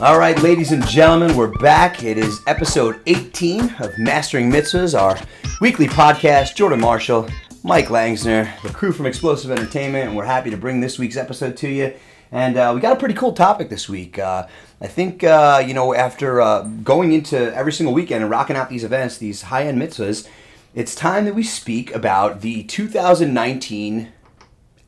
All right, ladies and gentlemen, we're back. It is episode 18 of Mastering Mitzvahs, our weekly podcast. Jordan Marshall, Mike Langsner, the crew from Explosive Entertainment, and we're happy to bring this week's episode to you. And uh, we got a pretty cool topic this week. Uh, I think, uh, you know, after uh, going into every single weekend and rocking out these events, these high end mitzvahs, it's time that we speak about the 2019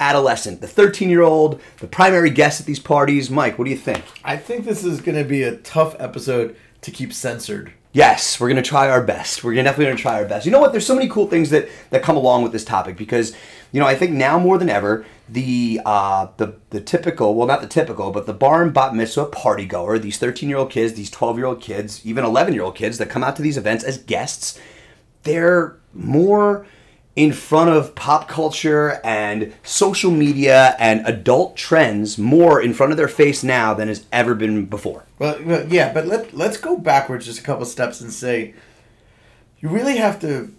adolescent, the 13 year old, the primary guest at these parties. Mike, what do you think? I think this is going to be a tough episode to keep censored. Yes, we're gonna try our best. We're definitely gonna try our best. You know what? There's so many cool things that that come along with this topic because, you know, I think now more than ever, the uh, the the typical, well, not the typical, but the bar and bat mitzvah party goer, these 13 year old kids, these 12 year old kids, even 11 year old kids that come out to these events as guests, they're more in front of pop culture and social media and adult trends more in front of their face now than has ever been before. Well, well, yeah, but let let's go backwards just a couple steps and say, you really have to.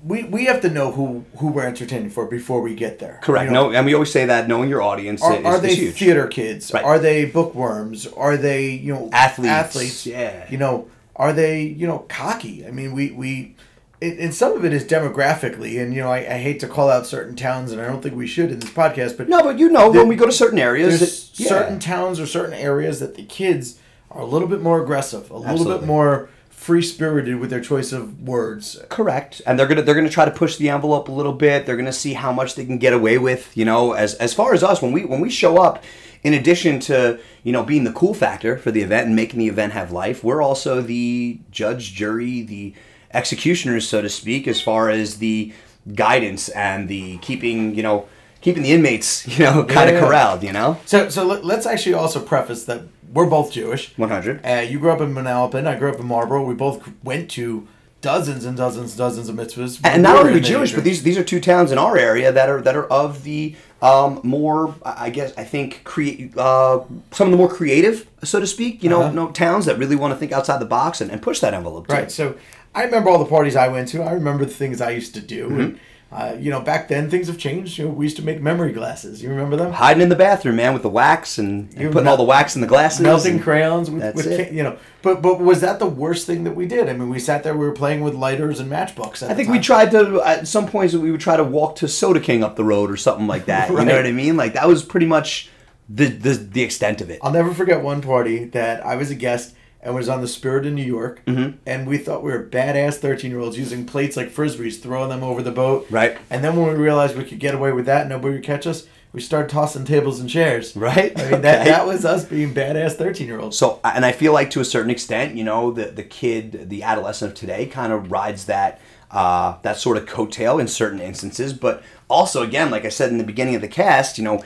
We, we have to know who, who we're entertaining for before we get there. Correct. You know, no, and we always say that knowing your audience are, is, are they huge. theater kids? Right. Are they bookworms? Are they you know Athletes, Athletes. yeah. You know, are they you know cocky? I mean, we we. It- And some of it is demographically, and you know, I, I hate to call out certain towns, and I don't think we should in this podcast. But No, but you know The- when we go to certain areas, that, yeah. certain towns or certain areas that the kids are a little bit more aggressive, a little bit more free spirited with their choice of words. correct, and they're gonna they're gonna try to push the envelope a little bit. They're gonna see how much they can get away with. You know, as as far as us, when we when we show up, in addition to you know being the cool factor for the event and making the event have life, we're also the judge, jury, the executioners, so to speak, as far as the guidance and the keeping you know keeping the inmates you know kind of Yeah. corralled. You know, So, so let, let's actually also preface that we're both Jewish. one hundred. Uh, you grew up in Manalapan. I grew up in Marlboro. We both went to dozens and dozens and dozens of mitzvahs. and not only Jewish, but these these are two towns in our area that are that are of the um, more, I guess, I think, create uh, some of the more creative, so to speak. You know, Uh-huh. no towns that really want to think outside the box and, and push that envelope. Too. Right. So I remember all the parties I went to. I remember the things I used to do. Mm-hmm. And, uh, you know, back then things have changed. You know, we used to make memory glasses. You remember them? Hiding in the bathroom, man, with the wax and, and putting mel- all the wax in the glasses. melting and- crayons with, That's with it. you know but but was that the worst thing that we did i mean we sat there we were playing with lighters and matchbooks at I think we tried to at some points we would try to walk to Soda King up the road or something like that. You know what I mean? Like that was pretty much the the, the extent of it. i'll never forget one party that i was a guest and was on the spirit in new york Mm-hmm. and we thought we were badass 13 year olds using plates like frisbees throwing them over the boat Right. and then when we realized we could get away with that nobody would catch us we started tossing tables and chairs Right? i mean that, Okay. that was us being badass 13 year olds So, and I feel like to a certain extent, you know, the the kid, the adolescent of today, kind of rides that uh, that sort of coattail in certain instances. But also, again, like I said in the beginning of the cast, you know,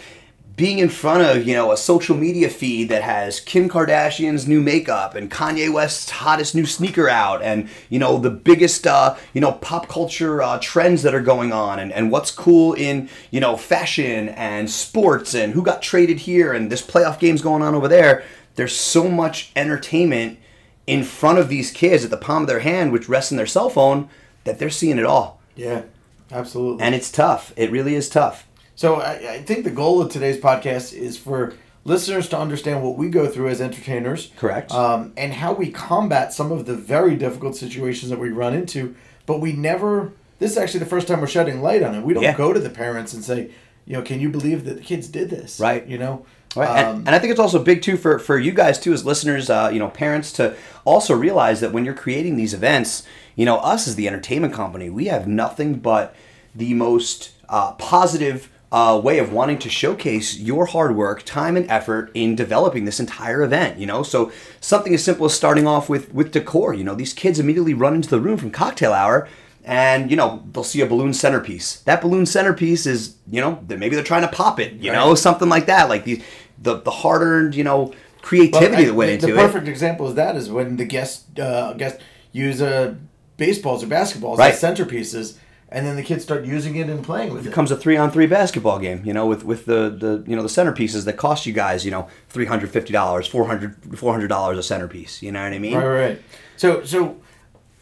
being in front of you know a social media feed that has Kim Kardashian's new makeup and Kanye West's hottest new sneaker out, and you know the biggest uh, you know pop culture uh, trends that are going on, and, and what's cool in you know fashion and sports, and who got traded here, and this playoff game's going on over there. There's so much entertainment in front of these kids at the palm of their hand, which rests in their cell phone, that they're seeing it all, yeah absolutely and it's tough. It really is tough. So I, I think the goal of today's podcast is for listeners to understand what we go through as entertainers, Correct. um, and how we combat some of the very difficult situations that we run into. But we never. This is actually the first time we're shedding light on it. We don't Yeah. go to the parents and say, you know, can you believe that the kids did this? Right. You know. Right. Um, and, and I think it's also big too for, for you guys too as listeners, uh, you know, parents to also realize that when you're creating these events, you know, us as the entertainment company, we have nothing but the most uh, positive uh, way of wanting to showcase your hard work, time, and effort in developing this entire event. You know, so something as simple as starting off with with decor. You know, these kids immediately run into the room from cocktail hour and you know they'll see a balloon centerpiece. That balloon centerpiece is you know maybe they're trying to pop it, you know, something like that. Like the the, the hard earned you know creativity Well, I- that went the, into the it. perfect example of that is when the guests uh, guests use uh, baseballs or basketballs Right. as centerpieces, and then the kids start using it and playing with it. It becomes a three on three basketball game, you know, with, with the, the you know the centerpieces that cost you guys, you know, three hundred fifty dollars, 400 dollars a centerpiece. You know what I mean? Right, right, right. So, so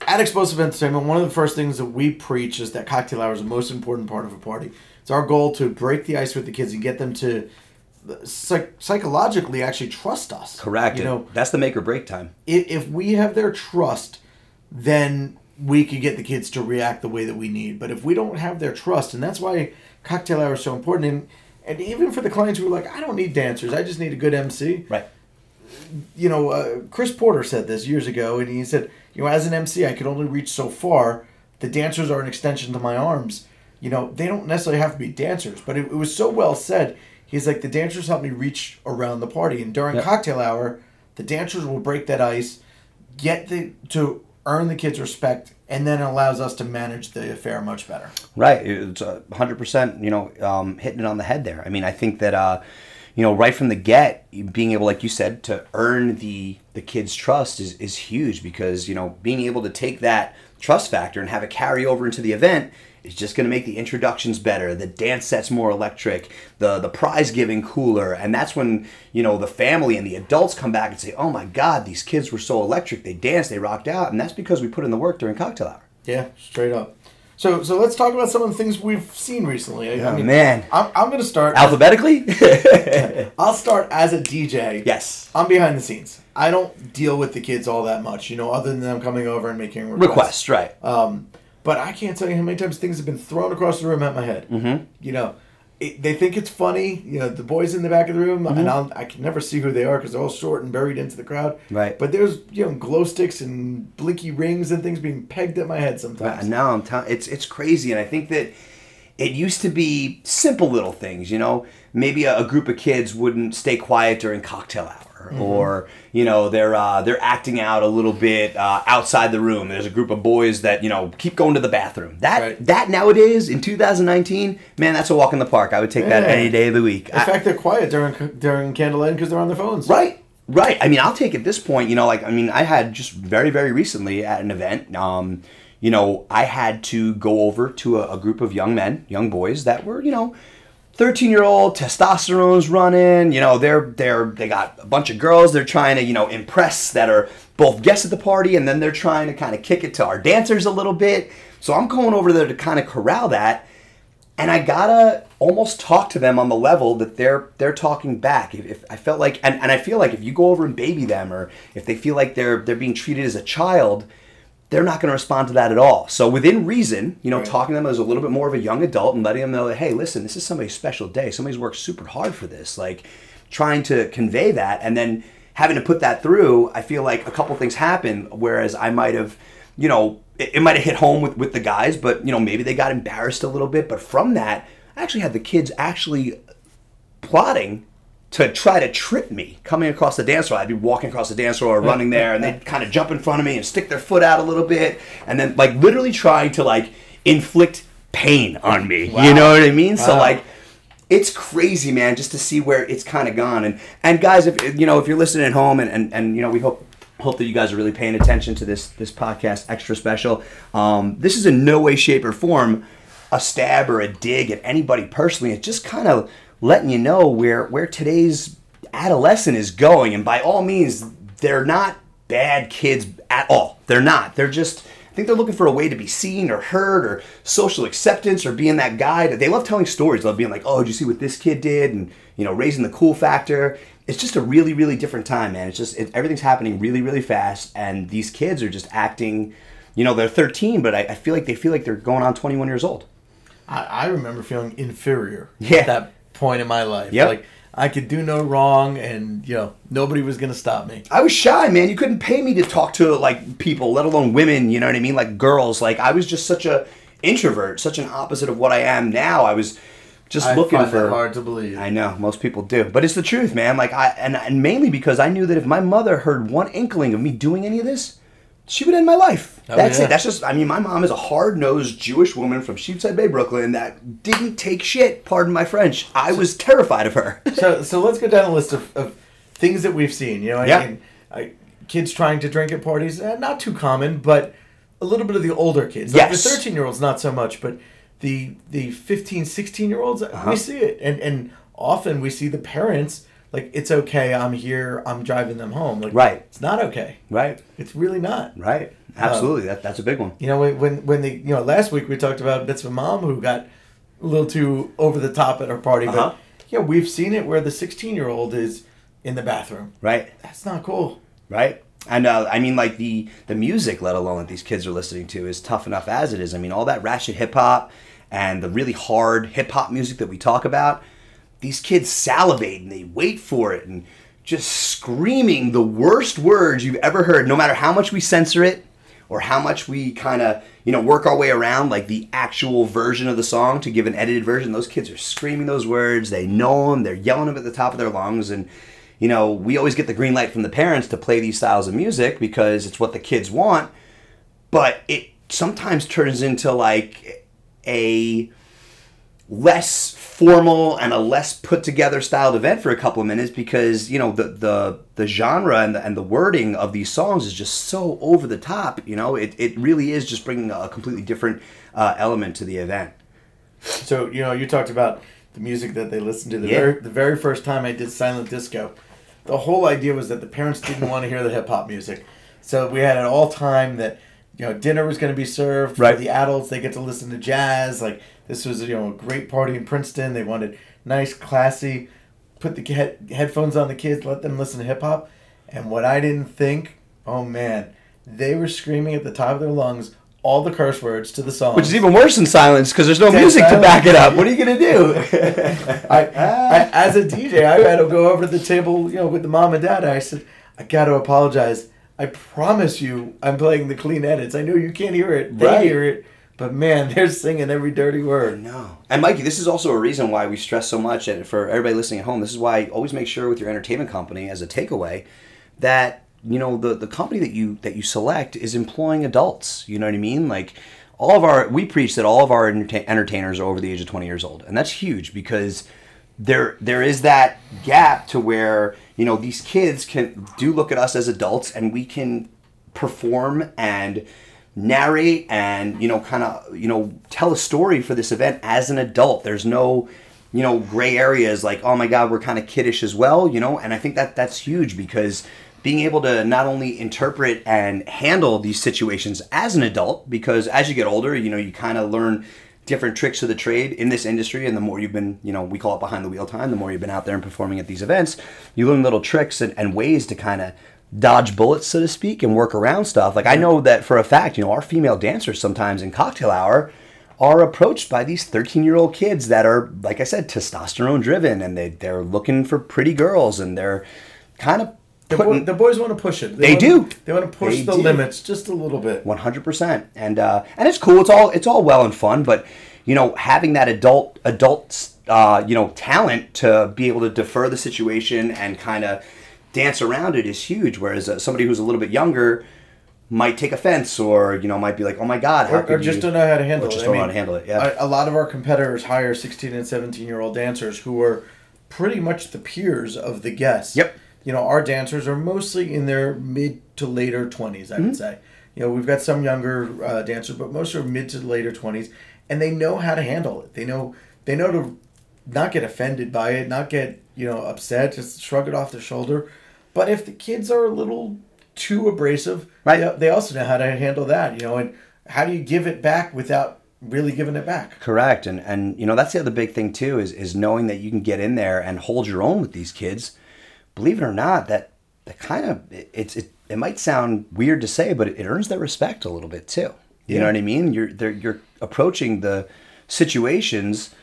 at Explosive Entertainment, one of the first things that we preach is that cocktail hour is the most important part of a party. It's our goal to break the ice with the kids and get them to psych- psychologically actually trust us. Correct. You know, that's the make or break time. if, if we have their trust, then we could get the kids to react the way that we need. But if we don't have their trust, and that's why cocktail hour is so important, and, and even for the clients who are like, I don't need dancers, I just need a good MC. Right. You know, uh, Chris Porter said this years ago, and he said, you know, as an MC, I could only reach so far. The dancers are an extension to my arms. You know, they don't necessarily have to be dancers, but it, it was so well said. He's like, the dancers help me reach around the party, and during Yep. cocktail hour, the dancers will break that ice, get the to earn the kids' respect, and then it allows us to manage the affair much better. Right. It's a hundred percent. You know, um, hitting it on the head there. I mean, I think that uh, you know, right from the get, being able, like you said, to earn the the kids' trust is is huge because you know, being able to take that trust factor and have it carry over into the event is just going to make the introductions better, the dance sets more electric, the the prize giving cooler, and that's when you know the family and the adults come back and say, "Oh my God, these kids were so electric! They danced, they rocked out," and that's because we put in the work during cocktail hour. Yeah, straight up. So, so let's talk about some of the things we've seen recently. I, I Oh, mean, man. I'm, I'm going to start. Alphabetically, I'll start as a DJ. yes. I'm behind the scenes. I don't deal with the kids all that much, you know, other than them coming over and making requests. Request, right? Um, but I can't tell you how many times things have been thrown across the room at my head. Mm-hmm. You know, it, they think it's funny. You know, the boys in the back of the room, and I'll, I can never see who they are because they're all short and buried into the crowd. Right. But there's you know glow sticks and blinky rings and things being pegged at my head sometimes. now I'm telling it's it's crazy, and I think that it used to be simple little things. You know, maybe a, a group of kids wouldn't stay quiet during cocktail hour, Mm-hmm. or you know they're uh, they're acting out a little bit uh, outside the room. There's a group of boys that you know keep going to the bathroom. That Right. that nowadays in 2019, man, that's a walk in the park. I would take that any day of the week. In fact, they're quiet during during candlelight because they're on their phones. Right. Right. I mean, I'll take at this point, you know, like, I mean, I had just very, very recently at an event, um, you know, I had to go over to a, a group of young men, young boys that were, you know, 13 year old testosterone's running, you know, they're, they're, they got a bunch of girls they're trying to, you know, impress that are both guests at the party and then they're trying to kind of kick it to our dancers a little bit. So I'm going over there to kind of corral that and I gotta almost talk to them on the level that they're they're talking back. If, if I felt like, and, and I feel like if you go over and baby them, or if they feel like they're they're being treated as a child, they're not going to respond to that at all. So within reason, you know, Right. talking to them as a little bit more of a young adult and letting them know that, hey, listen, this is somebody's special day. Somebody's worked super hard for this. Like trying to convey that, and then having to put that through. I feel like a couple things happen. Whereas I might have, you know, it, it might have hit home with with the guys, but you know, maybe they got embarrassed a little bit. But from that, I actually had the kids actually plotting to try to trip me coming across the dance floor. I'd be walking across the dance floor or running there, and they'd kind of jump in front of me and stick their foot out a little bit, and then like literally trying to like inflict pain on me. You know what I mean? So like. It's crazy, man, just to see where it's kind of gone. And and guys, if you know, if you're listening at home, and, and, and you know, we hope hope that you guys are really paying attention to this this podcast, extra special. Um, this is in no way, shape, or form a stab or a dig at anybody personally. It's just kind of letting you know where where today's adolescent is going, and by all means, they're not bad kids at all. They're not. They're just. I think they're looking for a way to be seen or heard or social acceptance or being that guy. That they love telling stories. They love being like, "Oh, did you see what this kid did?" and you know, raising the cool factor. It's just a really, really different time, man. It's just it, everything's happening really, really fast, and these kids are just acting. You know, they're 13, but I, I feel like they feel like they're going on 21 years old. I, I remember feeling inferior Yeah. at that point in my life. Yep. Like I could do no wrong, and you know nobody was gonna stop me. I was shy, man. You couldn't pay me to talk to like people, let alone women. You know what I mean? Like girls. Like I was just such a introvert, such an opposite of what I am now. I was just I looking for. hard to believe. I know most people do, but it's the truth, man. Like I and, and mainly because I knew that if my mother heard one inkling of me doing any of this, she would end my life. Oh, That's yeah. it. That's just. I mean, my mom is a hard-nosed Jewish woman from Sheepshead Bay, Brooklyn, that didn't take shit. Pardon my French. I was terrified of her. so so let's go down the list of, of things that we've seen. You know, Yeah. and, I, kids trying to drink at parties, eh, not too common, but a little bit of the older kids. Like Yes. the 13 year olds, not so much, but the the 15, 16 year olds, Uh-huh. we see it. And, and often we see the parents, like, it's okay, I'm here, I'm driving them home. Like, Right. It's not okay. Right. It's really not. Right. Absolutely. that, that's a big one. You know, when when they you know last week we talked about bits Mitzvah mom who got a little too over the top at her party, Uh-huh. but yeah, we've seen it where the 16 year old is in the bathroom. Right. That's not cool. right? And uh, I mean, like the the music, let alone that these kids are listening to, is tough enough as it is. I mean, all that ratchet hip hop and the really hard hip hop music that we talk about, these kids salivate and they wait for it and just screaming the worst words you've ever heard, no matter how much we censor it or how much we kind of you know work our way around like the actual version of the song to give an edited version. Those kids are screaming those words. They know them. They're yelling them at the top of their lungs and you know, we always get the green light from the parents to play these styles of music because it's what the kids want, but it sometimes turns into like a less formal and a less put together styled event for a couple of minutes because you know the the the genre and the, and the wording of these songs is just so over the top you know it, it really is just bringing a completely different uh, element to the event So you know, you talked about the music that they listened to the Yeah. very the very first time I did silent disco. The whole idea was that the parents didn't want to hear the hip hop music, so we had an all time that you know dinner was going to be served Right. for the adults. They get to listen to jazz. Like this was you know a great party in Princeton. They wanted nice, classy. Put the head, headphones on the kids, let them listen to hip hop. And what I didn't think, oh man, they were screaming at the top of their lungs all the curse words to the song. which is even worse than silence because there's no Dead music to back it up what are you gonna do I, I, as a DJ, I had to go over to the table, you know, with the mom and dad. And I said, I got to apologize. I promise you, I'm playing the clean edits. I know you can't hear it. They Right. hear it, but man, they're singing every dirty word. No. And Mikey, this is also a reason why we stress so much, and for everybody listening at home, this is why always make sure with your entertainment company as a takeaway that you know the the company that you that you select is employing adults. You know what I mean? Like all of our we preach that all of our entertainers are over the age of 20 years old, and that's huge because there there is that gap to where you know these kids can do look at us as adults and we can perform and narrate and you know kind of you know tell a story for this event as an adult. There's no you know gray areas like oh my god we're kind of kiddish as well you know? And i think that that's huge because being able to not only interpret and handle these situations as an adult because as you get older you know you kind of learn different tricks of the trade in this industry and the more you've been you know we call it behind the wheel time the more you've been out there and performing at these events you learn little tricks and, and ways to kind of dodge bullets so to speak and work around stuff like i know that for a fact you know our female dancers sometimes in cocktail hour are approached by these 13 year old kids that are like i said testosterone driven and they, they're looking for pretty girls and they're kind of putting the boys want to push it. They wanna- do. They want to push They the do. limits just a little bit. One hundred percent, and uh, and it's cool. It's all it's all well and fun, but you know, having that adult adult uh, you know talent to be able to defer the situation and kind of dance around it is huge. Whereas uh, somebody who's a little bit younger might take offense, or you know, might be like, "Oh my God, how Or, or just you?" don't know how to handle or it. just I don't know mean, how to handle it, yeah. A, a lot of our competitors hire 16 and 17 year old dancers who are pretty much the peers of the guests. Yep. You know, our dancers are mostly in their mid to later 20s, I Mm-hmm. would say. You know, we've got some younger uh, dancers, but most are mid to later 20s, and they know how to handle it. They know they know to not get offended by it, not get, you know, upset, just shrug it off their shoulder. But if the kids are a little too abrasive, Right. they, they also know how to handle that, you know, and how do you give it back without really giving it back? Correct, and and you know that's the other big thing too is is knowing that you can get in there and hold your own with these kids. Believe it or not, that that kind of it, it's it, it might sound weird to say, but it, it earns their respect a little bit too. You know what I mean? You're they're, you're approaching the situations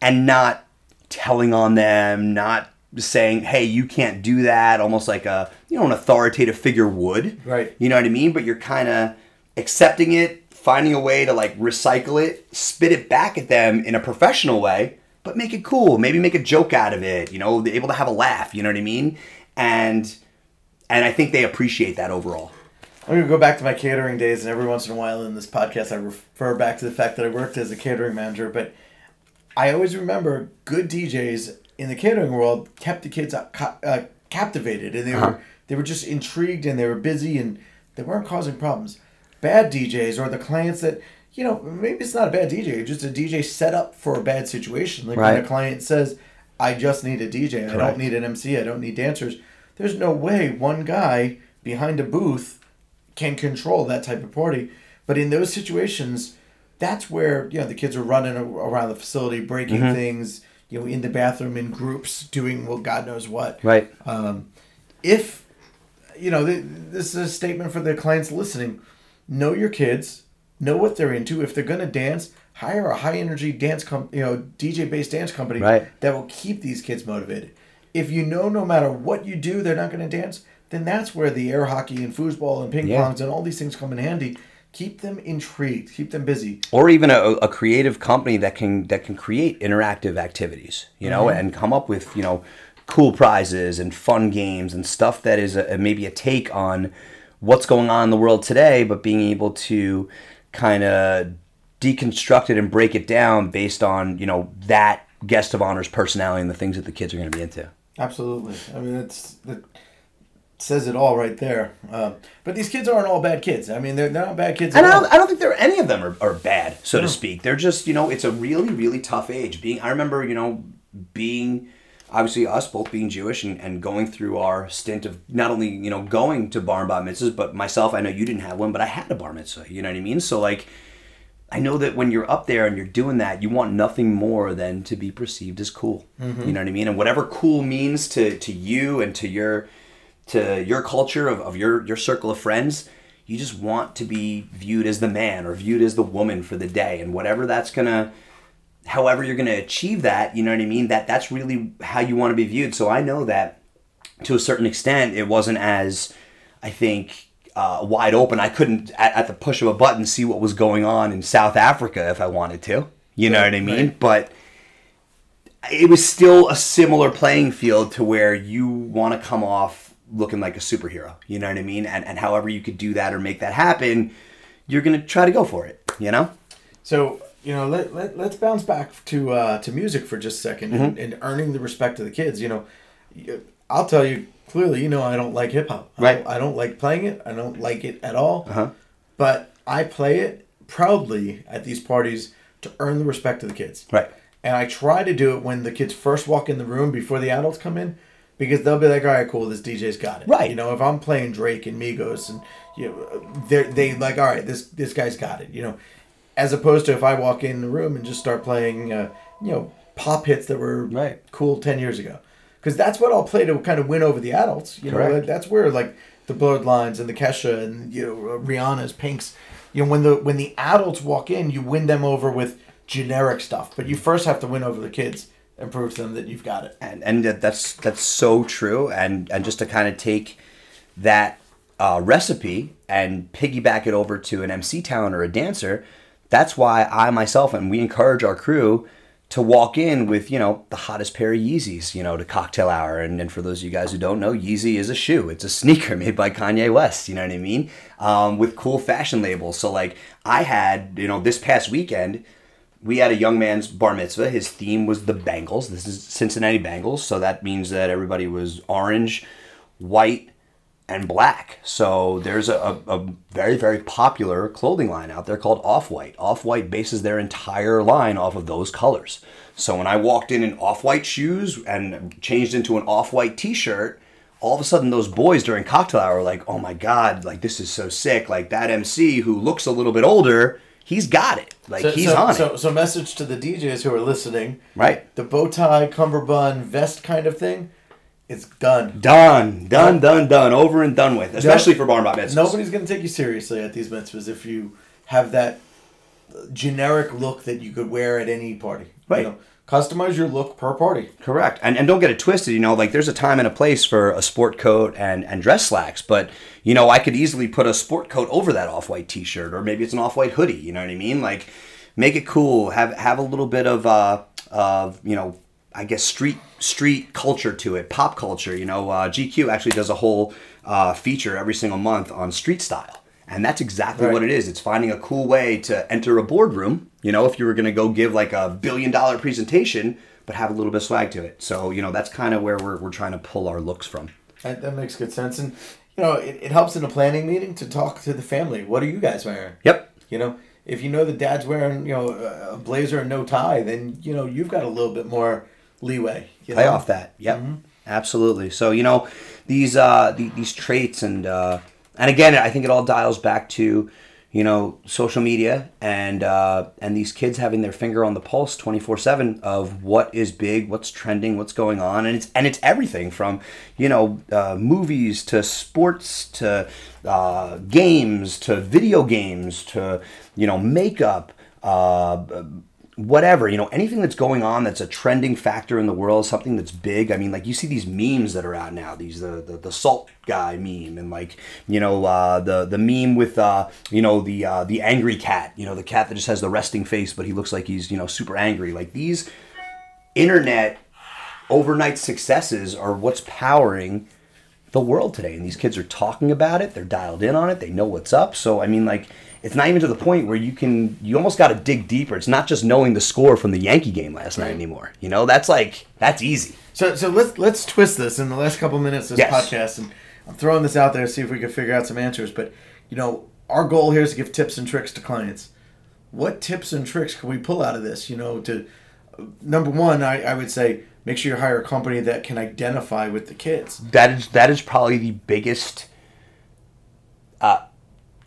and not telling on them, not saying, "Hey, you can't do that," almost like a you know an authoritative figure would. Right. You know what I mean? But you're kind of accepting it, finding a way to like recycle it, spit it back at them in a professional way, but make it cool. Maybe make a joke out of it. You know, able to have a laugh. You know what I mean? And and I think they appreciate that overall. I'm gonna go back to my catering days, and every once in a while in this podcast, I refer back to the fact that I worked as a catering manager. But I always remember good DJs in the catering world kept the kids out, uh, captivated and they Uh-huh. were they were just intrigued and they were busy and they weren't causing problems. Bad DJs or the clients that you know maybe it's not a bad DJ, just a DJ set up for a bad situation. Like when a client says, "I just need a DJ. I don't need an MC. I don't need dancers." There's no way one guy behind a booth can control that type of party. But in those situations, that's where you know the kids are running around the facility, breaking Mm-hmm. things. You know, in the bathroom, in groups, doing well, God knows what. Right. Um, if you know, th- this is a statement for the clients listening. Know your kids. Know what they're into. If they're gonna dance, hire a high energy dance com- you know DJ based dance company Right. that will keep these kids motivated. If you know no matter what you do, they're not going to dance, then that's where the air hockey and foosball and ping Yeah. pongs and all these things come in handy. Keep them intrigued. Keep them busy. or even a, a creative company that can that can create interactive activities you know Mm-hmm. and come up with you know cool prizes and fun games and stuff that is a, maybe a take on what's going on in the world today but being able to kind of deconstruct it and break it down based on you know that guest of honor's personality and the things that the kids are going to be into Absolutely. I mean, it's that says it all right there. Um, but these kids aren't all bad kids. I mean, they're, they're not bad kids And at I all. don't, I don't think there any of them are, are bad, so to speak. They're just, you know, it's a really, really tough age. Being, I remember, you know, being, obviously us both being Jewish and, and going through our stint of not only, you know, going to bar and bat mitzvahs, but myself, I know you didn't have one, but I had a bar mitzvah, you know what I mean? So, like, I know that when you're up there and you're doing that, you want nothing more than to be perceived as cool. You know what I mean? And whatever cool means to, to you and to your to your culture of, of your, your circle of friends, you just want to be viewed as the man or viewed as the woman for the day. And whatever that's gonna however you're gonna achieve that, you know what I mean? That that's really how you want to be viewed. So I know that to a certain extent it wasn't as I think uh, wide open. I couldn't at, at the push of a button see what was going on in South Africa if I wanted to. You know what I mean? But it was still a similar playing field to where you want to come off looking like a superhero. You know what I mean? And and however you could do that or make that happen, you're gonna try to go for it. You know? So you know, let, let let's bounce back to uh, to music for just a 2nd and, and earning the respect of the kids. You know, I'll tell you clearly. You know, I don't like hip hop. I Right. don't- I don't like playing it. I don't like it at all. Uh-huh. But I play it proudly at these parties to earn the respect of the kids. Right. And I try to do it when the kids first walk in the room before the adults come in, because they'll be like, "All right, cool, this DJ's got it." Right. You know, if I'm playing Drake and Migos, and you know, they they like, "All right, this this guy's got it." You know, as opposed to if I walk in the room and just start playing, uh, you know, pop hits that were Right. cool ten years ago, because that's what I'll play to kind of win over the adults. You know, Correct. that- that's where like the Bloodlines and the Kesha and you know Rihanna's, Pinks. You know, when the when the adults walk in, you win them over with generic stuff, but you first have to win over the kids and prove to them that you've got it. and and that's that's so true. And and just to kind of take that uh, recipe and piggyback it over to an MC talent or a dancer that's why I myself and we encourage our crew to walk in with you know the hottest pair of Yeezys you know to cocktail hour. And, and for those of you guys who don't know Yeezy is a shoe. It's a sneaker made by Kanye West. You know what I mean? Um, with cool fashion labels. So like I had you know this past weekend we had a young man's bar mitzvah. His theme was the Bengals. This is Cincinnati Bengals, so that means that everybody was orange, white, and black. So there's a, a, very, very popular clothing line out there called Off White. Off White bases their entire line off of those colors. So when I walked in in off white shoes and changed into an off white t shirt, all of a sudden those boys during cocktail hour were like, oh my God, like this is so sick. Like that MC who looks a little bit older, he's got it. Like So, he's so, on so, it. so message to the DJs who are listening. Right. The bow tie, cummerbund, vest kind of thing, it's done. Done, done, uh, done, done, over and done with. Especially for bar mitzvahs. Nobody's going to take you seriously at these mitzvahs if you have that generic look that you could wear at any party. Right. You know, customize your look per party. Correct. And and don't get it twisted, you know, like there's a time and a place for a sport coat and, and dress slacks, but you know, I could easily put a sport coat over that off white t shirt or maybe it's an off white hoodie, you know what I mean? Like make it cool, have have a little bit of uh of, you know, I guess street street culture to it, pop culture. You know, uh, GQ actually does a whole uh, feature every single month on street style, and that's exactly Right. what it is. It's finding a cool way to enter a boardroom. You know, if you were going to go give like a billion dollar presentation, but have a little bit of swag to it. So you know, that's kind of where we're we're trying to pull our looks from. That, that makes good sense, and you know, it, it helps in a planning meeting to talk to the family. What are you guys wearing? Yep. You know, if you know the dad's wearing you know a blazer and no tie, then you know you've got a little bit more leeway. You play know? off that. Yep, absolutely. So you know these uh, the, these traits and uh, and again, I think it all dials back to you know social media and uh, and these kids having their finger on the pulse twenty four seven of what is big, what's trending, what's going on, and it's and it's everything from you know uh, movies to sports to uh, games to video games to you know makeup. Uh, whatever you know anything that's going on that's a trending factor in the world something that's big i mean like you see these memes that are out now these the the, the salt guy meme and like you know uh, the the meme with uh, you know the uh, the angry cat you know the cat that just has the resting face but he looks like he's you know super angry. Like these internet overnight successes are what's powering the world today and these kids are talking about it they're dialed in on it they know what's up. So i mean like it's not even to the point where you can you almost got to dig deeper it's not just knowing the score from the yankee game last night anymore you know that's like that's easy So so let's let's twist this in the last couple minutes of this Yes. podcast, and I'm throwing this out there to see if we can figure out some answers. But you know, our goal here is to give tips and tricks to clients. What tips and tricks can we pull out of this? You know, to number one, I, I would say make sure you hire a company that can identify with the kids. that is that is probably the biggest uh,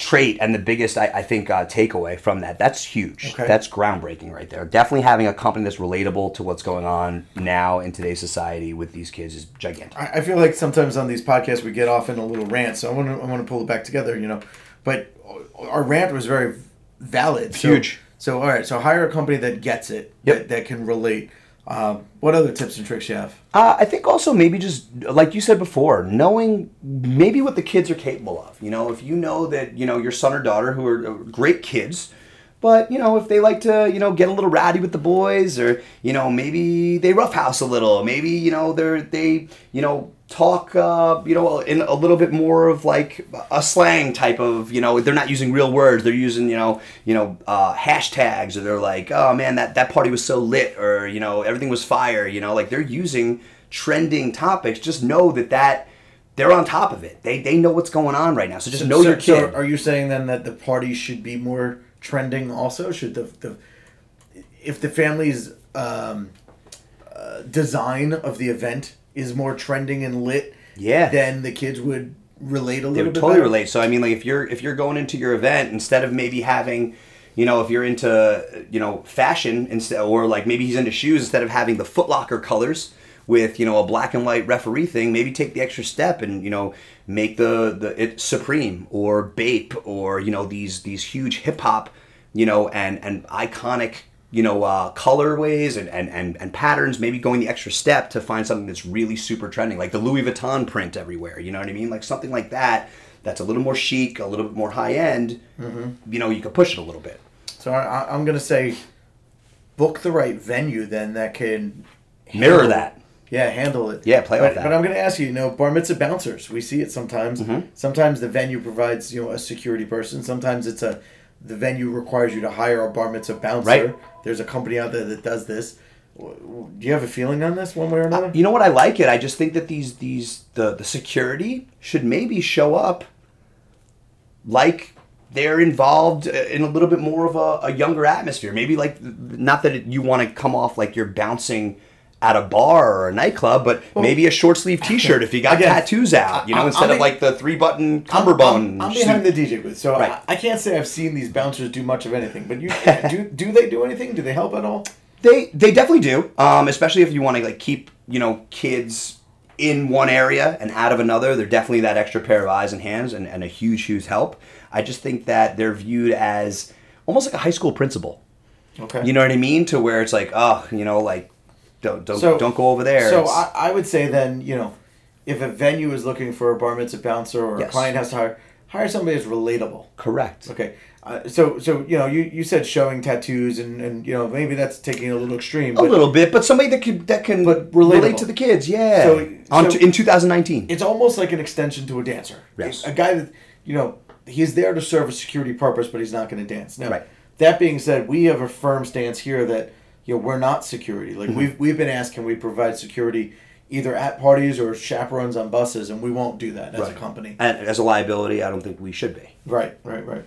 trait and the biggest I, I think uh, takeaway from that. That's huge. Okay. That's groundbreaking right there. Definitely having a company that's relatable to what's going on now in today's society with these kids is gigantic. I, I feel like sometimes on these podcasts we get off in a little rant, so I want to I want to pull it back together. You know, but our rant was very valid. So, Huge. So all right, so hire a company that gets it, Yep. that, that can relate. Um, what other tips and tricks you have? Uh, I think also maybe just like you said before, knowing maybe what the kids are capable of. You know, if you know that you know your son or daughter who are uh, great kids, but you know if they like to you know get a little ratty with the boys, or you know maybe they roughhouse a little, maybe you know they're they you know talk uh, you know in a little bit more of like a slang type of you know they're not using real words. They're using you know you know uh, hashtags. Or they're like oh man that that party was so lit or you know everything was fire you know like they're using trending topics. Just know that that they're on top of it. They they know what's going on right now. So just know so, your kid. So are you saying then that the party should be more trending? Also, should the the if the family's um, uh, design of the event is more trending and lit, Yeah. then the kids would relate a they little would bit. totally better? relate. So I mean, like if you're if you're going into your event instead of maybe having, you know, if you're into you know fashion instead, or like maybe he's into shoes instead of having the Footlocker colors with you know a black and white referee thing, maybe take the extra step and you know make the the it Supreme or Bape or you know these these huge hip hop, you know, and and iconic you know uh, colorways and, and, and, and patterns maybe going the extra step to find something that's really super trending like the louis vuitton print everywhere you know what i mean like something like that that's a little more chic a little bit more high end you know you could push it a little bit So I, I'm gonna say, book the right venue then that can mirror handle- that Yeah, handle it. Yeah, play but, that. But I'm going to ask you, you know, bar mitzvah bouncers. We see it sometimes. Mm-hmm. Sometimes the venue provides, you know, a security person. Sometimes it's a, the venue requires you to hire a bar mitzvah bouncer. Right. There's a company out there that does this. Do you have a feeling on this, one way or another? you know what i like it i just think that these these the the security should maybe show up like they're involved uh, in a little bit more of a, a younger atmosphere maybe like not that it, you want to come off like you're bouncing at a bar or a nightclub but maybe a short sleeve t-shirt if you got Again, tattoos out you know I- instead I'm of like the three button I'm, cummerbund I'm behind the DJ booth, so Right. I, I can't say I've seen these bouncers do much of anything. But you do do they do anything? Do they help at all? They they definitely do, um, especially if you want to like keep you know kids in one area and out of another. They're definitely that extra pair of eyes and hands and, and a huge huge help. I just think that they're viewed as almost like a high school principal. Okay. You know what I mean? To where it's like, oh, you know, like don't don't So- don't go over there. So It's- I, I would say then, you know, if a venue is looking for a bar mitzvah bouncer or Yes. a client has to hire, hire somebody that's relatable. correct. Okay. Uh, so so you know you, you said showing tattoos and, and you know maybe that's taking a little extreme. A little bit, but somebody that can that can But relate to the kids. Yeah. So- On so- to- in 2019. It's almost like an extension to a dancer. Yes. A guy that you know he's there to serve a security purpose, but he's not going to dance. Now, Right. that being said, we have a firm stance here that you know we're not security. Mm-hmm. Like we've we've been asked, can we provide security either at parties or chaperones on buses, and we won't do that as a company. And as a liability, I don't think we should be. Right, right, right.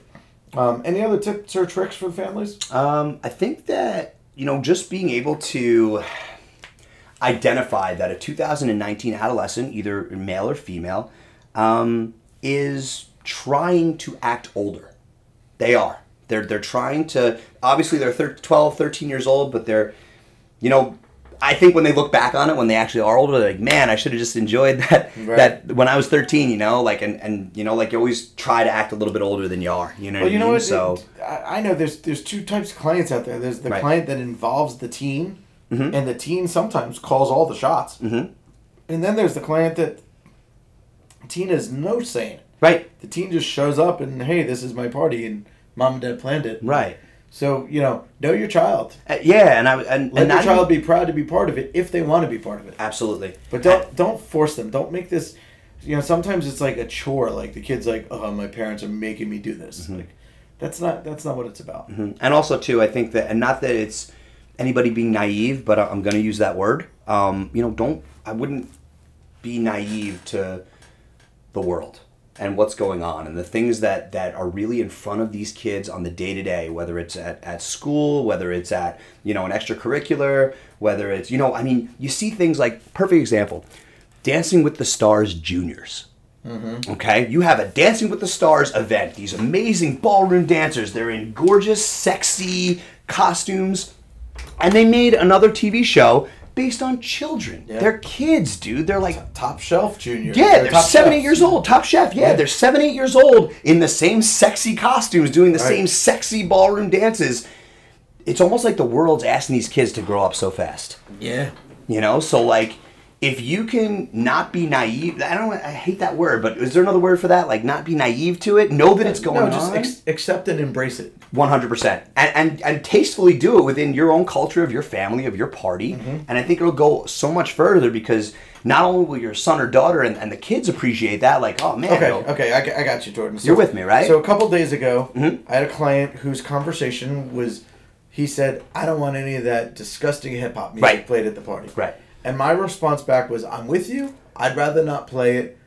Um, any other tips or tricks for families? Um, I think that you know just being able to identify that a 2019 adolescent, either male or female, um, is trying to act older. They are. They're they're trying to. Obviously, they're thir- 12, 13 years old, but they're, you know. I think when they look back on it, when they actually are older, they're like, "Man, I should have just enjoyed that. Right. That when I was 13, you know, like, and, and you know, like, you always try to act a little bit older than you are. You know Well, you know mean? what? So, I know there's there's two types of clients out there. There's the Right. client that involves the teen, and the teen sometimes calls all the shots. Mm-hmm. And then there's the client that teen has no saying. right, The teen just shows up and hey, this is my party, and mom and dad planned it. right. So you know, know your child. Uh, yeah, and I and, Let and your child be proud to be part of it if they want to be part of it. absolutely. But don't don't force them. Don't make this. You know, sometimes it's like a chore. Like the kid's like, "Oh, my parents are making me do this." Mm-hmm. Like, that's not that's not what it's about. And also too, I think that, and not that it's anybody being naive, but I'm going to use that word. Um, you know, don't I wouldn't be naive to the world and what's going on and the things that that are really in front of these kids on the day to day, whether it's at, at school, whether it's at you know an extracurricular, whether it's you know, I mean, you see things like perfect example, Dancing with the Stars juniors. Mm-hmm. Okay, you have a Dancing with the Stars event. These amazing ballroom dancers. They're in gorgeous, sexy costumes, and they made another TV show based on children. Yeah. They're kids, dude. They're like Top shelf junior. yeah, they're top seven, eight years old. Top chef. Yeah, Yeah. they're seven, eight years old in the same sexy costumes, doing the Right. same sexy ballroom dances. It's almost like the world's asking these kids to grow up so fast. Yeah. You know, so like if you can not be naive, I don't, I hate that word, but is there another word for that? Like not be naive to it, know that it's going no, just on. ex- accept and embrace it. One hundred percent, and and and tastefully do it within your own culture of your family of your party, Mm-hmm. and I think it'll go so much further because not only will your son or daughter and, and the kids appreciate that, like oh man, Okay, okay, I, got- I got you, Jordan. So, You're with me, right? Mm-hmm. So a couple days ago, I had a client whose conversation was, he said, "I don't want any of that disgusting hip hop music Right. played at the party." Right. And my response back was, "I'm with you. I'd rather not play it,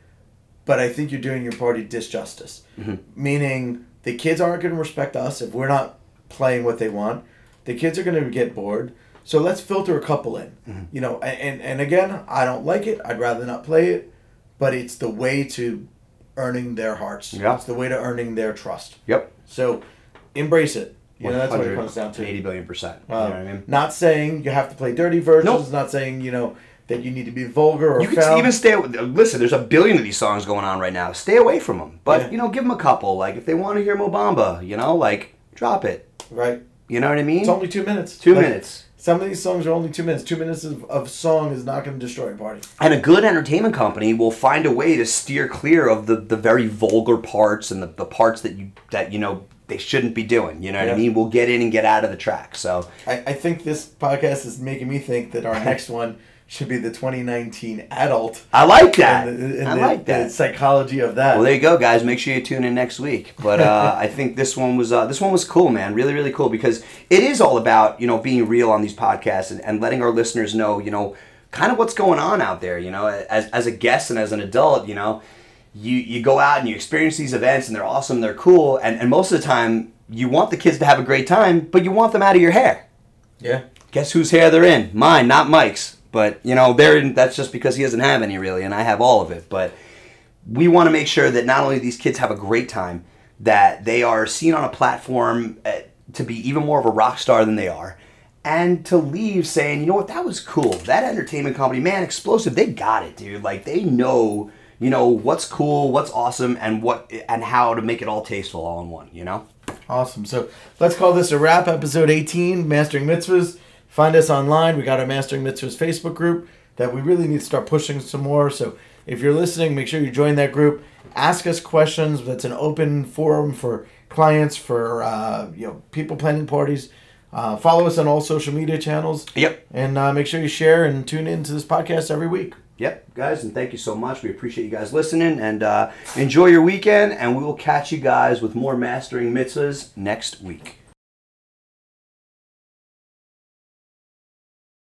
but I think you're doing your party disjustice. Mm-hmm. Meaning the kids aren't going to respect us if we're not playing what they want. The kids are going to get bored." So let's filter a couple in, Mm-hmm. you know. And and again, I don't like it. I'd rather not play it, but it's the way to earning their hearts. Yeah. It's the way to earning their trust. Yep, So embrace it. You know, that's what it comes down to. Eighty billion percent. You know what I mean? Not saying you have to play dirty versions. Nope. Not saying you know that you need to be vulgar or You foul. can even stay. Listen, there's a billion of these songs going on right now. Stay away from them, but Yeah. you know, give them a couple. Like if they want to hear Mo Bamba, you know, like drop it. right. You know what I mean? It's only two minutes. Two Like, minutes. Some of these songs are only two minutes. Two minutes of, of song is not going to destroy a party. And a good entertainment company will find a way to steer clear of the, the very vulgar parts and the, the parts that you that you know they shouldn't be doing. You know what I mean? We'll get in and get out of the track. So I, I think this podcast is making me think that our next one should be the 2019 adult. I like that. And the, and I the- like the that. psychology of that. Well, there you go, guys. Make sure you tune in next week. But uh, I think this one was uh, this one was cool, man. Really, really cool because it is all about you know being real on these podcasts and, and letting our listeners know you know kind of what's going on out there. You know, as as a guest and as an adult, you know, you you go out and you experience these events and they're awesome, they're cool, and and most of the time you want the kids to have a great time, but you want them out of your hair. yeah. Guess whose hair they're in? Mine, not Mike's. But you know, they're in, that's just because he doesn't have any really, and I have all of it. But we want to make sure that not only these kids have a great time, that they are seen on a platform uh, to be even more of a rock star than they are, and to leave saying, you know what, that was cool. That entertainment company, man, explosive. They got it, dude. Like they know, you know, what's cool, what's awesome, and what and how to make it all tasteful all in one. You know. Awesome. So let's call this a wrap. Episode 18, Mastering Mitzvahs. Find us online. We got our Mastering Mitzvahs Facebook group that we really need to start pushing some more. So if you're listening, make sure you join that group. Ask us questions. That's an open forum for clients, for uh, you know people planning parties. Uh, follow us on all social media channels. Yep. And uh, make sure you share and tune in to this podcast every week. Yep, guys, and thank you so much. We appreciate you guys listening, and uh, enjoy your weekend. And we will catch you guys with more mastering mitzvahs next week.